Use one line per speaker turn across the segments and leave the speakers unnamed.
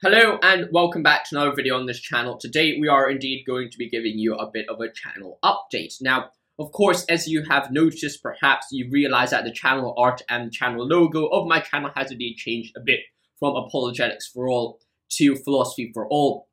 Hello and welcome back to another video on this channel. Today we are indeed going to be giving you a bit of a channel update. Now, of course, as you have noticed, perhaps you realize that the channel art and channel logo of my channel has indeed changed a bit from Apologetics for All to Philosophy for All.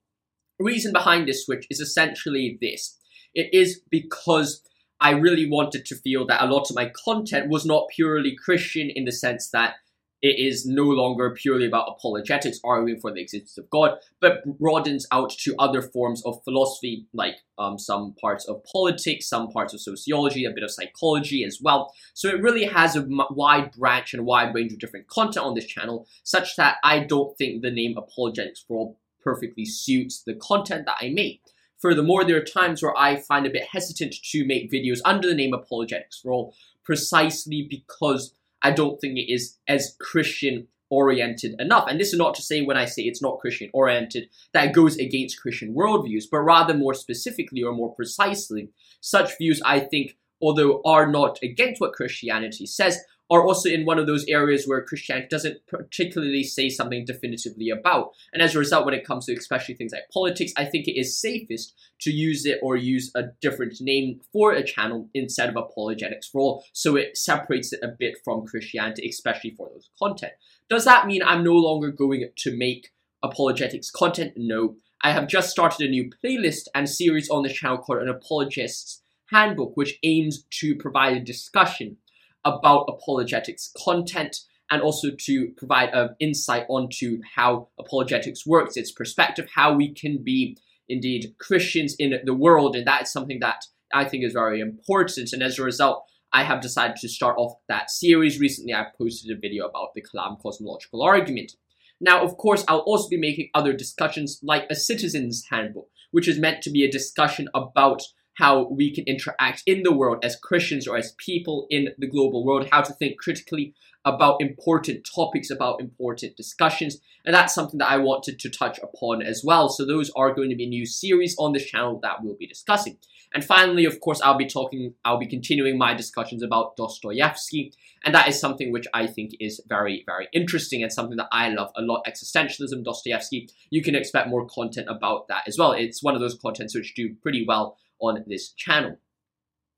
The reason behind this switch is essentially this. It is because I really wanted to feel that a lot of my content was not purely Christian in the sense that it is no longer purely about apologetics, arguing for the existence of God, but broadens out to other forms of philosophy, like um, some parts of politics, some parts of sociology, a bit of psychology as well. So it really has a wide branch and wide range of different content on this channel, such that I don't think the name Apologetics for All perfectly suits the content that I make. Furthermore, there are times where I find a bit hesitant to make videos under the name Apologetics for All, precisely because I don't think it is as Christian oriented enough. And this is not to say when I say it's not Christian oriented that goes against Christian worldviews, but rather more specifically or more precisely, such views I think, although are not against what Christianity says, are also in one of those areas where Christianity doesn't particularly say something definitively about. And as a result, when it comes to especially things like politics, I think it is safest to use it or use a different name for a channel instead of apologetics for all, so it separates it a bit from Christianity, especially for those content. Does that mean I'm no longer going to make apologetics content? No. I have just started a new playlist and series on the channel called An Apologist's Handbook, which aims to provide a discussion about apologetics content and also to provide an insight onto how apologetics works, its perspective, how we can be indeed Christians in the world, and that is something that I think is very important. And as a result, I have decided to start off that series. Recently, I posted a video about the Kalam cosmological argument. Now, of course, I'll also be making other discussions like a citizen's handbook, which is meant to be a discussion about how we can interact in the world as Christians or as people in the global world, how to think critically about important topics, about important discussions. And that's something that I wanted to touch upon as well. So those are going to be new series on this channel that we'll be discussing. And finally, of course, I'll be talking, I'll be continuing my discussions about Dostoevsky. And that is something which I think is very, very interesting and something that I love a lot. Existentialism, Dostoevsky, you can expect more content about that as well. It's one of those contents which do pretty well on this channel.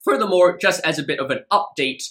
Furthermore, just as a bit of an update,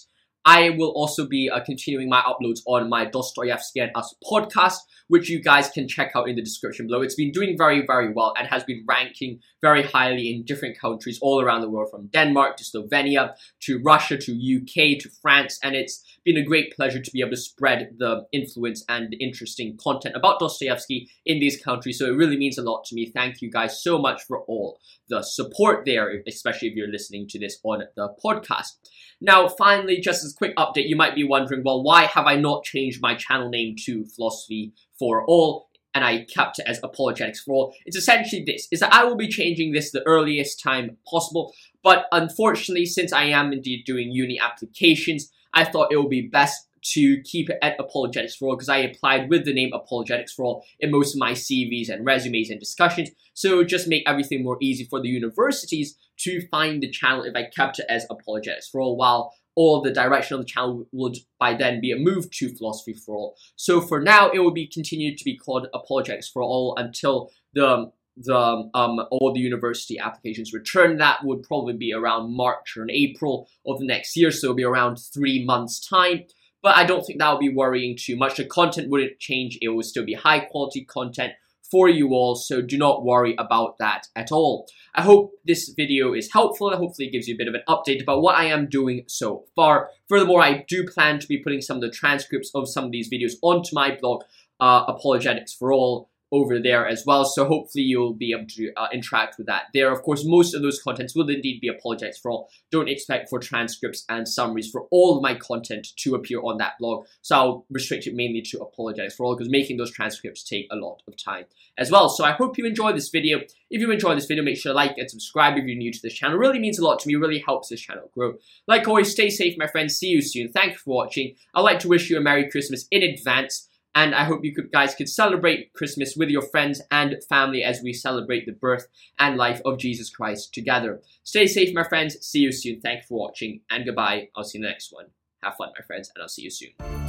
I will also be uh, continuing my uploads on my Dostoevsky and Us podcast, which you guys can check out in the description below. It's been doing very, very well and has been ranking very highly in different countries all around the world, from Denmark to Slovenia to Russia to UK to France, and it's been a great pleasure to be able to spread the influence and interesting content about Dostoevsky in these countries. So it really means a lot to me. Thank you guys so much for all the support there, especially if you're listening to this on the podcast. Now, finally, just as quick update, you might be wondering, well, why have I not changed my channel name to Philosophy for All? and I kept it as apologetics for all. It's essentially this, is that I will be changing this the earliest time possible, but unfortunately, since I am indeed doing uni applications, I thought it would be best to keep it at Apologetics for All because I applied with the name Apologetics for All in most of my CVs and resumes and discussions. So just make everything more easy for the universities to find the channel if I kept it as Apologetics for All, while all the direction of the channel would by then be a move to Philosophy for All. So for now, it will be continued to be called Apologetics for All until the the um, all the university applications return. That would probably be around March or in April of the next year, so it'll be around three months' time. But I don't think that will be worrying too much. The content wouldn't change, it will still be high quality content for you all, so do not worry about that at all. I hope this video is helpful and hopefully gives you a bit of an update about what I am doing so far. Furthermore, I do plan to be putting some of the transcripts of some of these videos onto my blog, uh, Apologetics for All, over there as well. So hopefully you'll be able to uh, interact with that there. Of course, most of those contents will indeed be apologized for. Don't expect for transcripts and summaries for all my content to appear on that blog. So I'll restrict it mainly to Apologetics for All because making those transcripts take a lot of time as well. So I hope you enjoyed this video. If you enjoyed this video, make sure to like and subscribe if you're new to this channel. It really means a lot to me. It really helps this channel grow. Like always, stay safe, my friends. See you soon. Thank you for watching. I'd like to wish you a Merry Christmas in advance and I hope you could, guys could celebrate Christmas with your friends and family as we celebrate the birth and life of Jesus Christ together. Stay safe, my friends. See you soon. Thank you for watching, and goodbye. I'll see you in the next one. Have fun, my friends, and I'll see you soon.